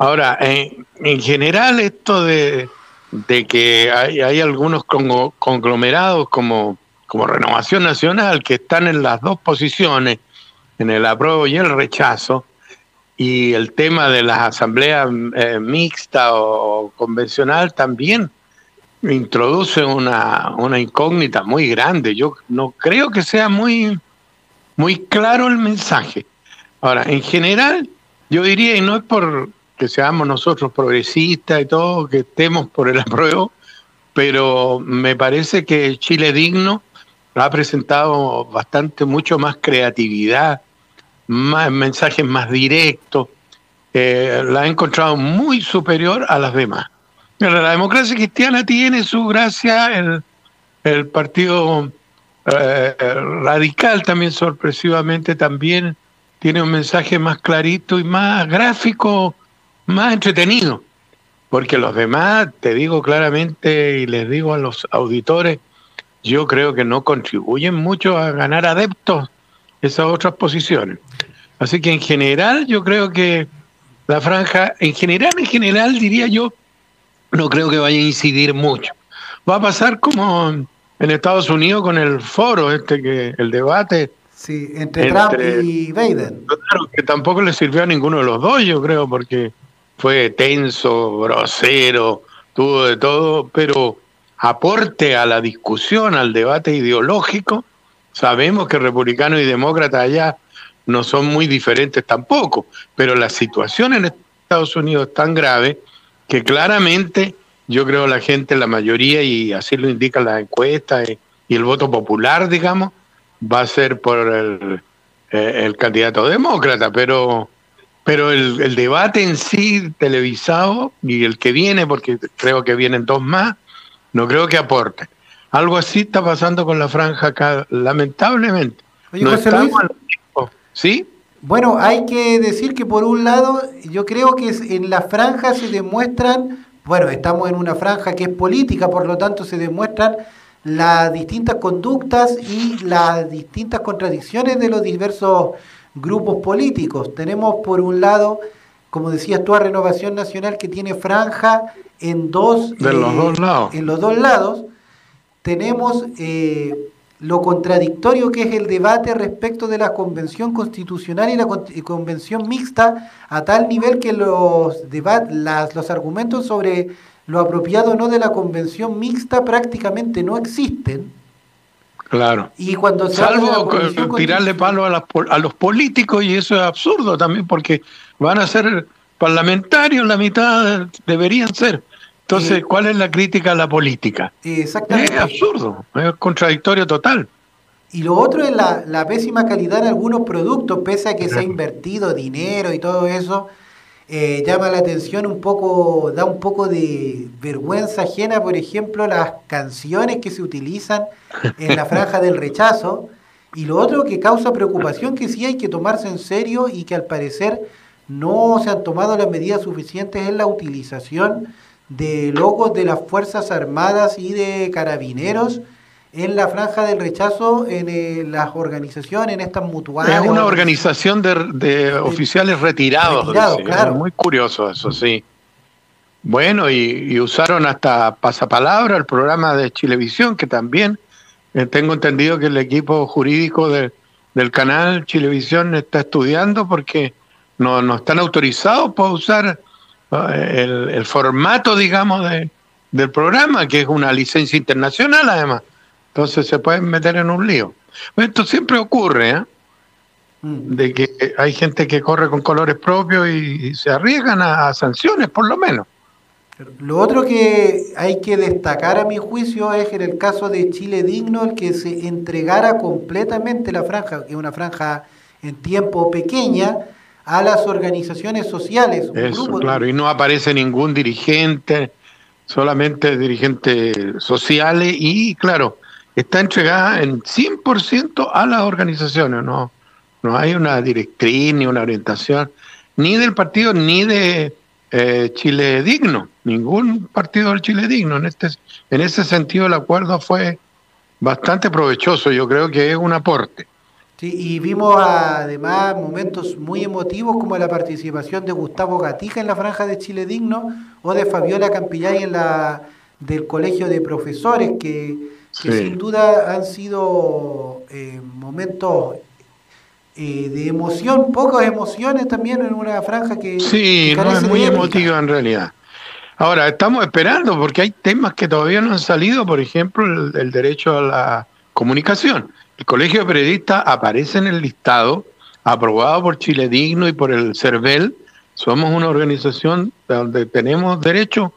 Ahora, en, en general esto de, de que hay, hay algunos conglomerados como, como Renovación Nacional que están en las dos posiciones, en el apruebo y el rechazo, y el tema de las asambleas eh, mixta o convencional también introduce una, una incógnita muy grande. Yo no creo que sea muy, muy claro el mensaje. Ahora, en general, yo diría, y no es por que seamos nosotros progresistas y todo, que estemos por el apruebo, pero me parece que Chile Digno ha presentado bastante, mucho más creatividad, más mensajes más directos, eh, la ha encontrado muy superior a las demás. La democracia cristiana tiene su gracia, el, el partido eh, radical también sorpresivamente también tiene un mensaje más clarito y más gráfico, más entretenido. Porque los demás, te digo claramente y les digo a los auditores, yo creo que no contribuyen mucho a ganar adeptos esas otras posiciones. Así que en general yo creo que la franja, en general, en general diría yo, no creo que vaya a incidir mucho. Va a pasar como en Estados Unidos con el foro, este que el debate. Sí, entre, Trump y Biden. Claro, que tampoco le sirvió a ninguno de los dos, yo creo, porque fue tenso, grosero, tuvo de todo, pero aporte a la discusión, al debate ideológico, sabemos que republicanos y demócratas allá no son muy diferentes tampoco, pero la situación en Estados Unidos es tan grave que claramente yo creo la gente, la mayoría, y así lo indican las encuestas y, el voto popular, digamos, va a ser por el, eh, el candidato demócrata, pero, pero el, el, debate en sí televisado y el que viene, porque creo que vienen dos más, no creo que aporte. Algo así está pasando con la franja acá, lamentablemente. Oye, no José Luis, ¿Sí? Bueno, hay que decir que por un lado, yo creo que en la franja se demuestran, bueno, estamos en una franja que es política, por lo tanto se demuestran las distintas conductas y las distintas contradicciones de los diversos grupos políticos. Tenemos por un lado, como decías tú, a Renovación Nacional que tiene franja en dos, de eh, los dos lados. En los dos lados tenemos eh, lo contradictorio que es el debate respecto de la convención constitucional y la convención mixta a tal nivel que los las, los argumentos sobre lo apropiado o no de la convención mixta prácticamente no existen. Claro. Y cuando Salvo tirarle palo a, las, a, los políticos, y eso es absurdo también, porque van a ser parlamentarios, la mitad deberían ser. Entonces, eh, ¿cuál es la crítica a la política? Exactamente. Es absurdo, es contradictorio total. Y lo otro es la, la pésima calidad en algunos productos, pese a que se ha invertido dinero y todo eso, eh, llama la atención un poco, da un poco de vergüenza ajena, por ejemplo, las canciones que se utilizan en la franja del rechazo. Y lo otro que causa preocupación, que sí hay que tomarse en serio y que al parecer no se han tomado las medidas suficientes en la utilización de logos de las Fuerzas Armadas y de carabineros en la franja del rechazo en eh, las organizaciones, en estas mutuales. Es una organización de, de oficiales retirados. Retirado, claro. Es muy curioso eso, sí. Bueno, y, y, usaron hasta pasapalabra el programa de Chilevisión, que también eh, tengo entendido que el equipo jurídico de, del canal Chilevisión está estudiando porque no, no están autorizados para usar el, el, formato, digamos, de, del programa, que es una licencia internacional además. Entonces se pueden meter en un lío. Esto siempre ocurre, ¿eh? de que hay gente que corre con colores propios y, se arriesgan a, a, sanciones, por lo menos. Lo otro que hay que destacar a mi juicio es en el caso de Chile Digno, el que se entregara completamente la franja, que es una franja en tiempo pequeña, a las organizaciones sociales. Eso, claro, y no aparece ningún dirigente, solamente dirigentes sociales y, claro, está entregada en 100% a las organizaciones, no, no hay una directriz ni una orientación, ni del partido ni de eh, Chile Digno, ningún partido del Chile Digno. En, este, en ese sentido el acuerdo fue bastante provechoso, yo creo que es un aporte. Sí, y vimos además momentos muy emotivos como la participación de Gustavo Gatica en la franja de Chile Digno o de Fabiola Campillay en la del Colegio de Profesores, que, sin duda han sido eh, momentos eh, de emoción, pocas emociones también en una franja que... Sí, no es muy emotiva en realidad. Ahora, estamos esperando porque hay temas que todavía no han salido, por ejemplo, el derecho a la comunicación el Colegio de Periodistas aparece en el listado aprobado por Chile Digno y por el CERVEL. Somos una organización donde tenemos derecho,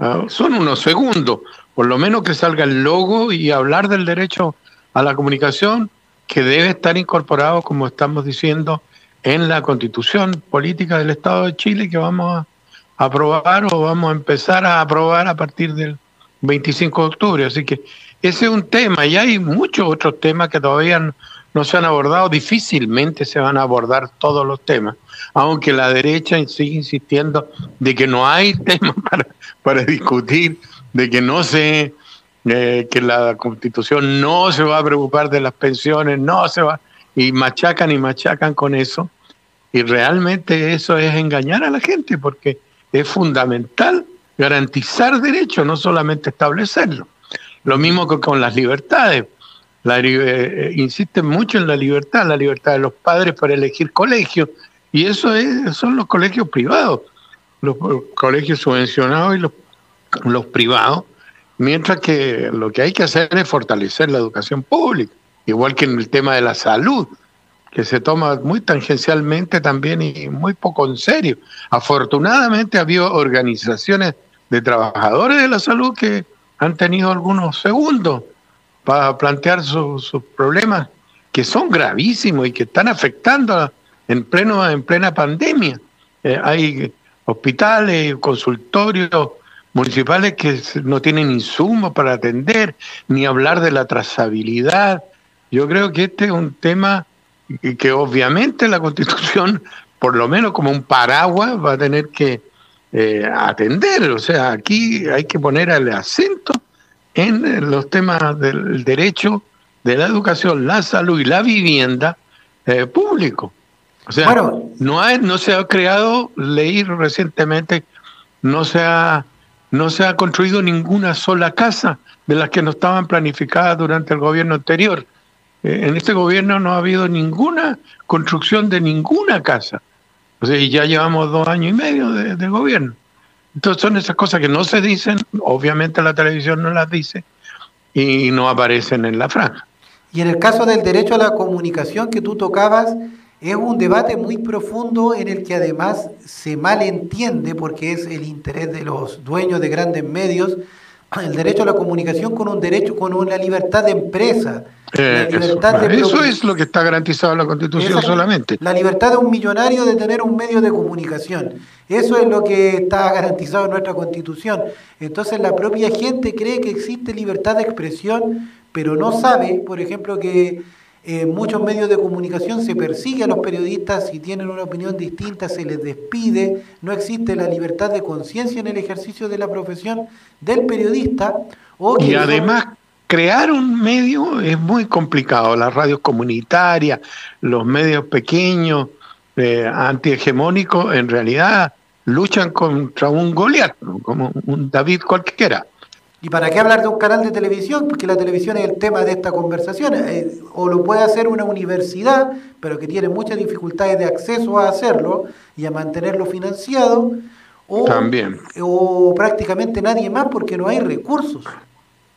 ah, son unos segundos, por lo menos que salga el logo y hablar del derecho a la comunicación que debe estar incorporado, como estamos diciendo, en la constitución política del Estado de Chile que vamos a aprobar o vamos a empezar a aprobar a partir del 25 de octubre. Así que ese es un tema y hay muchos otros temas que todavía no, se han abordado. Difícilmente se van a abordar todos los temas, aunque la derecha sigue insistiendo de que no hay temas para, para discutir, de que no se, eh, que la constitución no se va a preocupar de las pensiones, no se va, y machacan y machacan con eso. Y realmente eso es engañar a la gente porque es fundamental garantizar derechos, no solamente establecerlo. Lo mismo que con las libertades. La, eh, eh, insisten mucho en la libertad, la libertad de los padres para elegir colegios. Y eso es, son los colegios privados, los colegios subvencionados y los, los privados. Mientras que lo que hay que hacer es fortalecer la educación pública, igual que en el tema de la salud, que se toma muy tangencialmente también y muy poco en serio. Afortunadamente ha habido organizaciones de trabajadores de la salud que han tenido algunos segundos para plantear sus problemas que son gravísimos y que están afectando en pleno en plena pandemia. Eh, hay hospitales, consultorios municipales que no tienen insumos para atender, ni hablar de la trazabilidad. Yo creo que este es un tema que obviamente la Constitución, por lo menos como un paraguas, va a tener que eh, atender. O sea, aquí hay que poner el acento en los temas del derecho de la educación, la salud y la vivienda eh, público. O sea, no, hay, no se ha creado, leí recientemente, no se ha, no se ha construido ninguna sola casa de las que no estaban planificadas durante el gobierno anterior. Eh, en este gobierno no ha habido ninguna construcción de ninguna casa. O sea, y ya llevamos dos años y medio de, gobierno. Entonces son esas cosas que no se dicen, obviamente la televisión no las dice y no aparecen en la franja. Y en el caso del derecho a la comunicación que tú tocabas, es un debate muy profundo en el que además se malentiende, porque es el interés de los dueños de grandes medios, el derecho a la comunicación con un derecho, con una libertad de empresa. Eh, eso, es lo que está garantizado en la Constitución solamente. La libertad de un millonario de tener un medio de comunicación. Eso es lo que está garantizado en nuestra Constitución. Entonces la propia gente cree que existe libertad de expresión, pero no sabe, por ejemplo, que en muchos medios de comunicación se persigue a los periodistas si tienen una opinión distinta, se les despide, no existe la libertad de conciencia en el ejercicio de la profesión del periodista. O y además crear un medio es muy complicado, las radios comunitarias, los medios pequeños, eh, antihegemónicos, en realidad luchan contra un Goliat, como un David cualquiera. ¿Y para qué hablar de un canal de televisión? Porque la televisión es el tema de esta conversación. Eh, o lo puede hacer una universidad, pero que tiene muchas dificultades de acceso a hacerlo y a mantenerlo financiado. O, También. O prácticamente nadie más porque no hay recursos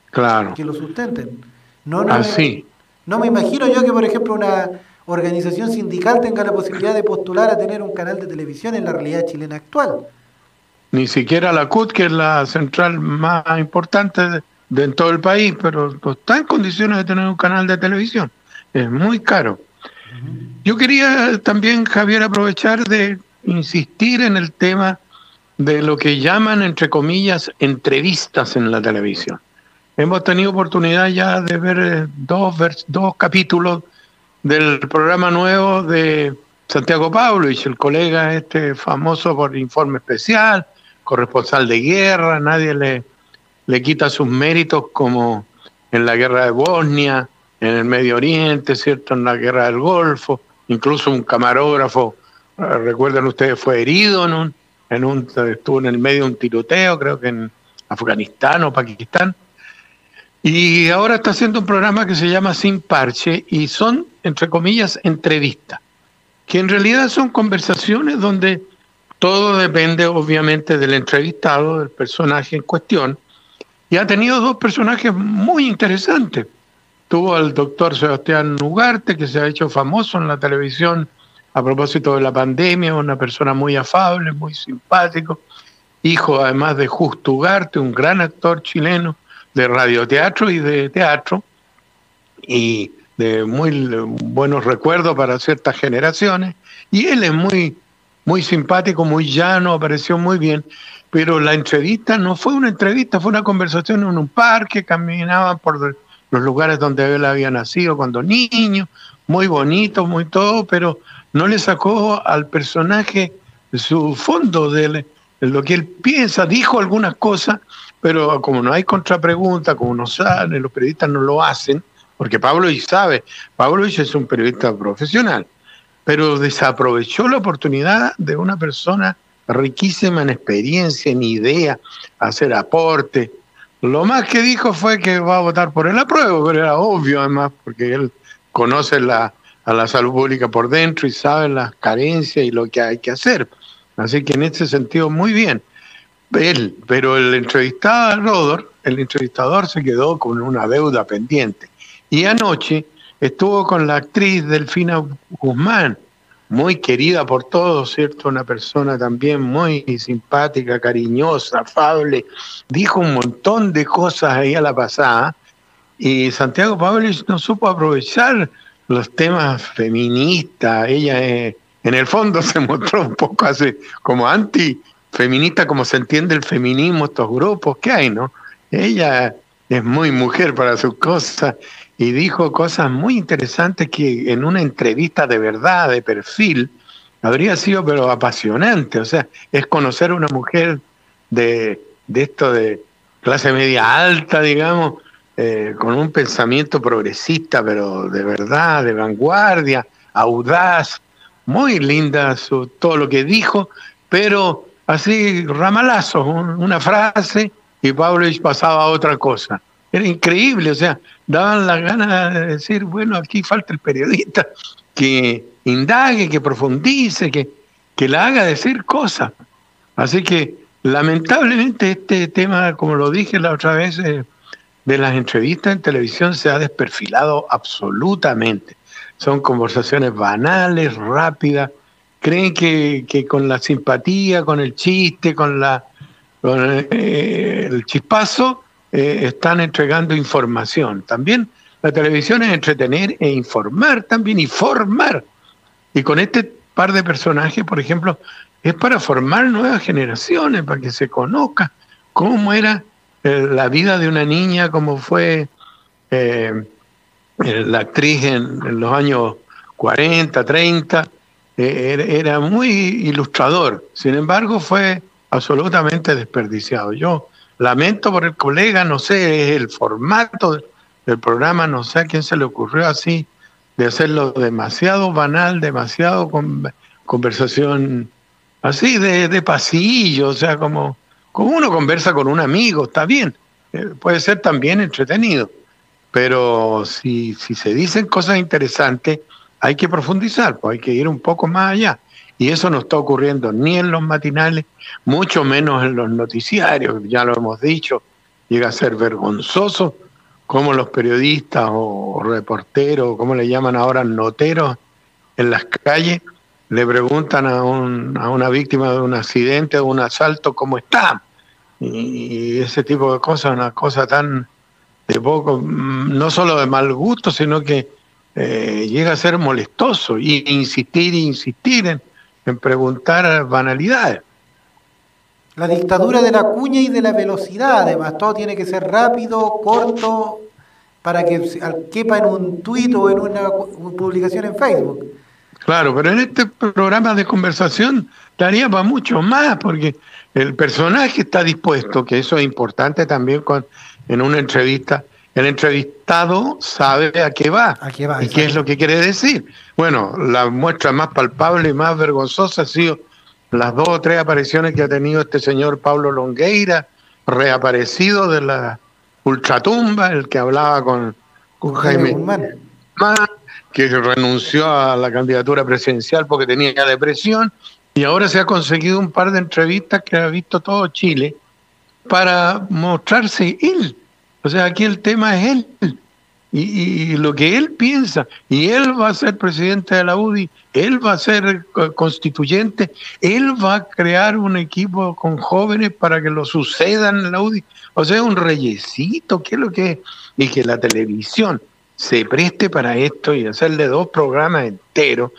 claro. que lo sustenten. No, no Así. Me, no me imagino yo que, por ejemplo, una organización sindical tenga la posibilidad de postular a tener un canal de televisión en la realidad chilena actual ni siquiera la CUT, que es la central más importante de, en todo el país, pero no está en condiciones de tener un canal de televisión. Es muy caro. Yo quería también, Javier, aprovechar de insistir en el tema de lo que llaman, entre comillas, entrevistas en la televisión. Hemos tenido oportunidad ya de ver eh, dos, dos capítulos del programa nuevo de Santiago Pablo, y el colega este famoso por informe especial, corresponsal de guerra, nadie le, le quita sus méritos como en la guerra de Bosnia en el Medio Oriente, ¿cierto? En la guerra del Golfo, incluso un camarógrafo, eh, recuerdan ustedes, fue herido en un, en un, estuvo en el medio de un tiroteo, creo que en Afganistán o Pakistán. Y ahora está haciendo un programa que se llama Sin Parche y son, entre comillas, entrevistas, que en realidad son conversaciones donde todo depende obviamente del entrevistado, del personaje en cuestión. Y ha tenido dos personajes muy interesantes. Tuvo al doctor Sebastián Ugarte, que se ha hecho famoso en la televisión a propósito de la pandemia, una persona muy afable, muy simpático, hijo además de Justo Ugarte, un gran actor chileno de radioteatro y de teatro, y de muy buenos recuerdos para ciertas generaciones. Y él es muy muy simpático, muy llano, apareció muy bien, pero la entrevista no fue una entrevista, fue una conversación en un parque, caminaban por los lugares donde él había nacido cuando niño, muy bonito, muy todo, pero no le sacó al personaje su fondo de lo que él piensa, dijo algunas cosas, pero como no hay contrapregunta, como no saben, los periodistas no lo hacen, porque Pablo y sabe, Pablo es un periodista profesional, pero desaprovechó la oportunidad de una persona riquísima en experiencia, en idea, hacer aporte. Lo más que dijo fue que va a votar por el apruebo, pero era obvio además, porque él conoce la, a la salud pública por dentro y sabe las carencias y lo que hay que hacer. Así que en ese sentido, muy bien. Él, pero el entrevistado, Rodor, el entrevistador se quedó con una deuda pendiente. Y anoche Estuvo con la actriz Delfina Guzmán, muy querida por todos, ¿cierto? Una persona también muy simpática, cariñosa, afable. Dijo un montón de cosas ahí a la pasada. Y Santiago Pavlovich no supo aprovechar los temas feministas. Ella, eh, en el fondo, se mostró un poco así, como anti-feminista, como se entiende el feminismo, estos grupos que hay, ¿no? Ella es muy mujer para sus cosas y dijo cosas muy interesantes que en una entrevista de verdad, de perfil, habría sido pero apasionante. O sea, es conocer a una mujer de, de esto de clase media alta, digamos, eh, con un pensamiento progresista, pero de verdad, de vanguardia, audaz, muy linda su, todo lo que dijo, pero así ramalazo, una frase y Pablo pasaba a otra cosa. Era increíble, o sea, daban la gana de decir, bueno, aquí falta el periodista que indague, que profundice, que, que la haga decir cosas. Así que lamentablemente este tema, como lo dije la otra vez, eh, de las entrevistas en televisión se ha desperfilado absolutamente. Son conversaciones banales, rápidas. Creen que, que con la simpatía, con el chiste, con, la, con eh, el chispazo, eh, están entregando información. También la televisión es entretener e informar también y formar. Y con este par de personajes, por ejemplo, es para formar nuevas generaciones, para que se conozca cómo era eh, la vida de una niña, cómo fue eh, la actriz en, los años 40, 30. era muy ilustrador. Sin embargo, fue absolutamente desperdiciado. Yo Lamento por el colega, no sé, el formato del programa, no sé a quién se le ocurrió así, de hacerlo demasiado banal, demasiado con, conversación así de, de, pasillo, o sea, como, como uno conversa con un amigo, está bien, eh, puede ser también entretenido, pero si, si se dicen cosas interesantes, hay que profundizar, pues hay que ir un poco más allá. Y eso no está ocurriendo ni en los matinales, mucho menos en los noticiarios, ya lo hemos dicho, llega a ser vergonzoso como los periodistas o reporteros, como le llaman ahora, noteros en las calles, le preguntan a, un, a una víctima de un accidente o un asalto cómo está. Y, ese tipo de cosas, una cosa tan de poco, no solo de mal gusto, sino que eh, llega a ser molestoso y insistir insistir en, en preguntar banalidades. La dictadura de la cuña y de la velocidad, además, todo tiene que ser rápido, corto, para que quepa en un tuit o en una publicación en Facebook. Claro, pero en este programa de conversación daría para mucho más, porque el personaje está dispuesto, que eso es importante también con, en una entrevista, el entrevistado sabe a qué va, ¿A qué va y qué es lo que quiere decir. Bueno, la muestra más palpable y más vergonzosa ha sido las dos o tres apariciones que ha tenido este señor Pablo Longueira, reaparecido de la ultratumba, el que hablaba con, con Jaime Guzmán, que renunció a la candidatura presidencial porque tenía depresión, y ahora se ha conseguido un par de entrevistas que ha visto todo Chile para mostrarse él. O sea, aquí el tema es él. Y, lo que él piensa, y él va a ser presidente de la UDI, él va a ser constituyente, él va a crear un equipo con jóvenes para que lo sucedan en la UDI. O sea, un reyesito, ¿qué es lo que es? Y que la televisión se preste para esto y hacerle dos programas enteros.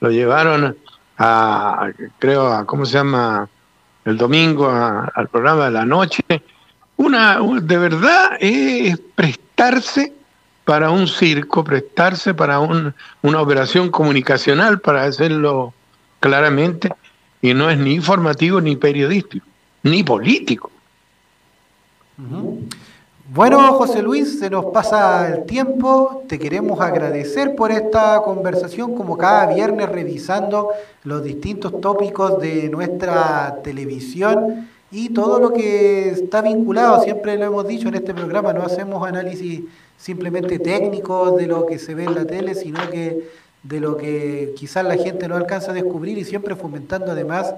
Lo llevaron a, creo, a, ¿cómo se llama? El domingo al programa de la noche. Una, de verdad, es prestarse para un circo, prestarse para un, una operación comunicacional, para hacerlo claramente, y no es ni informativo, ni periodístico, ni político. Bueno, José Luis, se nos pasa el tiempo. Te queremos agradecer por esta conversación, como cada viernes, revisando los distintos tópicos de nuestra televisión y todo lo que está vinculado. Siempre lo hemos dicho en este programa, no hacemos análisis simplemente técnicos de lo que se ve en la tele, sino que de lo que quizás la gente no alcanza a descubrir y siempre fomentando además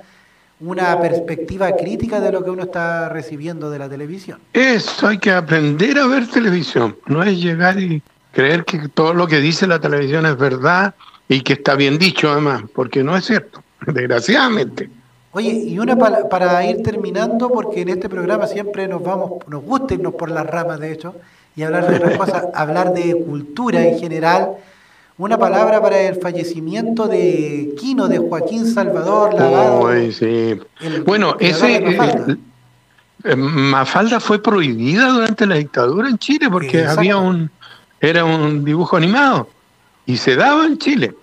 una perspectiva crítica de lo que uno está recibiendo de la televisión. Eso, hay que aprender a ver televisión, no es llegar y creer que todo lo que dice la televisión es verdad y que está bien dicho además, porque no es cierto, desgraciadamente. Oye, y una para, para ir terminando, porque en este programa siempre nos vamos, nos gusta irnos por las ramas, de hecho, y hablar de otras cosas, hablar de cultura en general. Una palabra para el fallecimiento de Quino, de Joaquín Salvador Lavado. sí. bueno, ese Mafalda. Eh, eh, Mafalda fue prohibida durante la dictadura en Chile porque había un era un dibujo animado y se daba en Chile.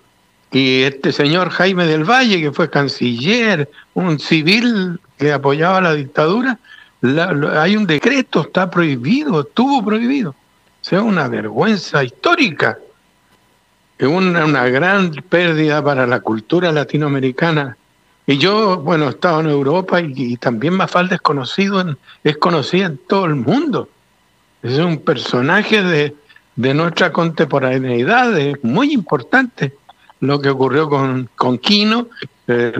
Y este señor Jaime del Valle, que fue canciller, un civil que apoyaba la dictadura, hay un decreto, está prohibido, estuvo prohibido. O sea, una vergüenza histórica. Es una, una gran pérdida para la cultura latinoamericana. Y yo, bueno, he estado en Europa y, también Mafalda es conocido, es conocida en todo el mundo. Es un personaje de, de nuestra contemporaneidad, es muy importante lo que ocurrió con, con Quino, eh,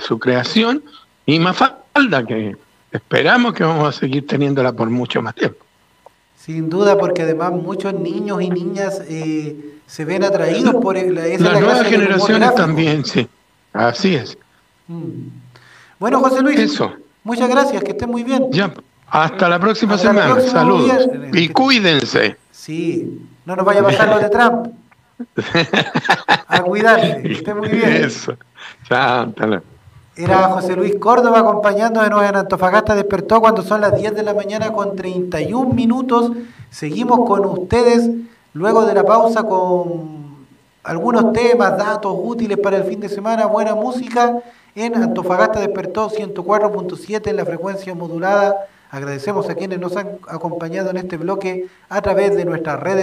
su creación, y Mafalda, que esperamos que vamos a seguir teniéndola por mucho más tiempo. Sin duda, porque además muchos niños y niñas eh, se ven atraídos por esa Las nuevas generaciones también, sí. Así es. Mm. Bueno, José Luis, Eso. muchas gracias, que esté muy bien. Ya, hasta la próxima semana. Saludos. Y cuídense. Sí, no nos vaya a pasar lo de Trump. a cuidarse, que esté muy bien. Eso. Chao, era José Luis Córdoba acompañándonos en Antofagasta Despertó cuando son las 10 de la mañana con 31 minutos. Seguimos con ustedes luego de la pausa con algunos temas, datos útiles para el fin de semana, buena música en Antofagasta Despertó 104.7 en la frecuencia modulada. Agradecemos a quienes nos han acompañado en este bloque a través de nuestras redes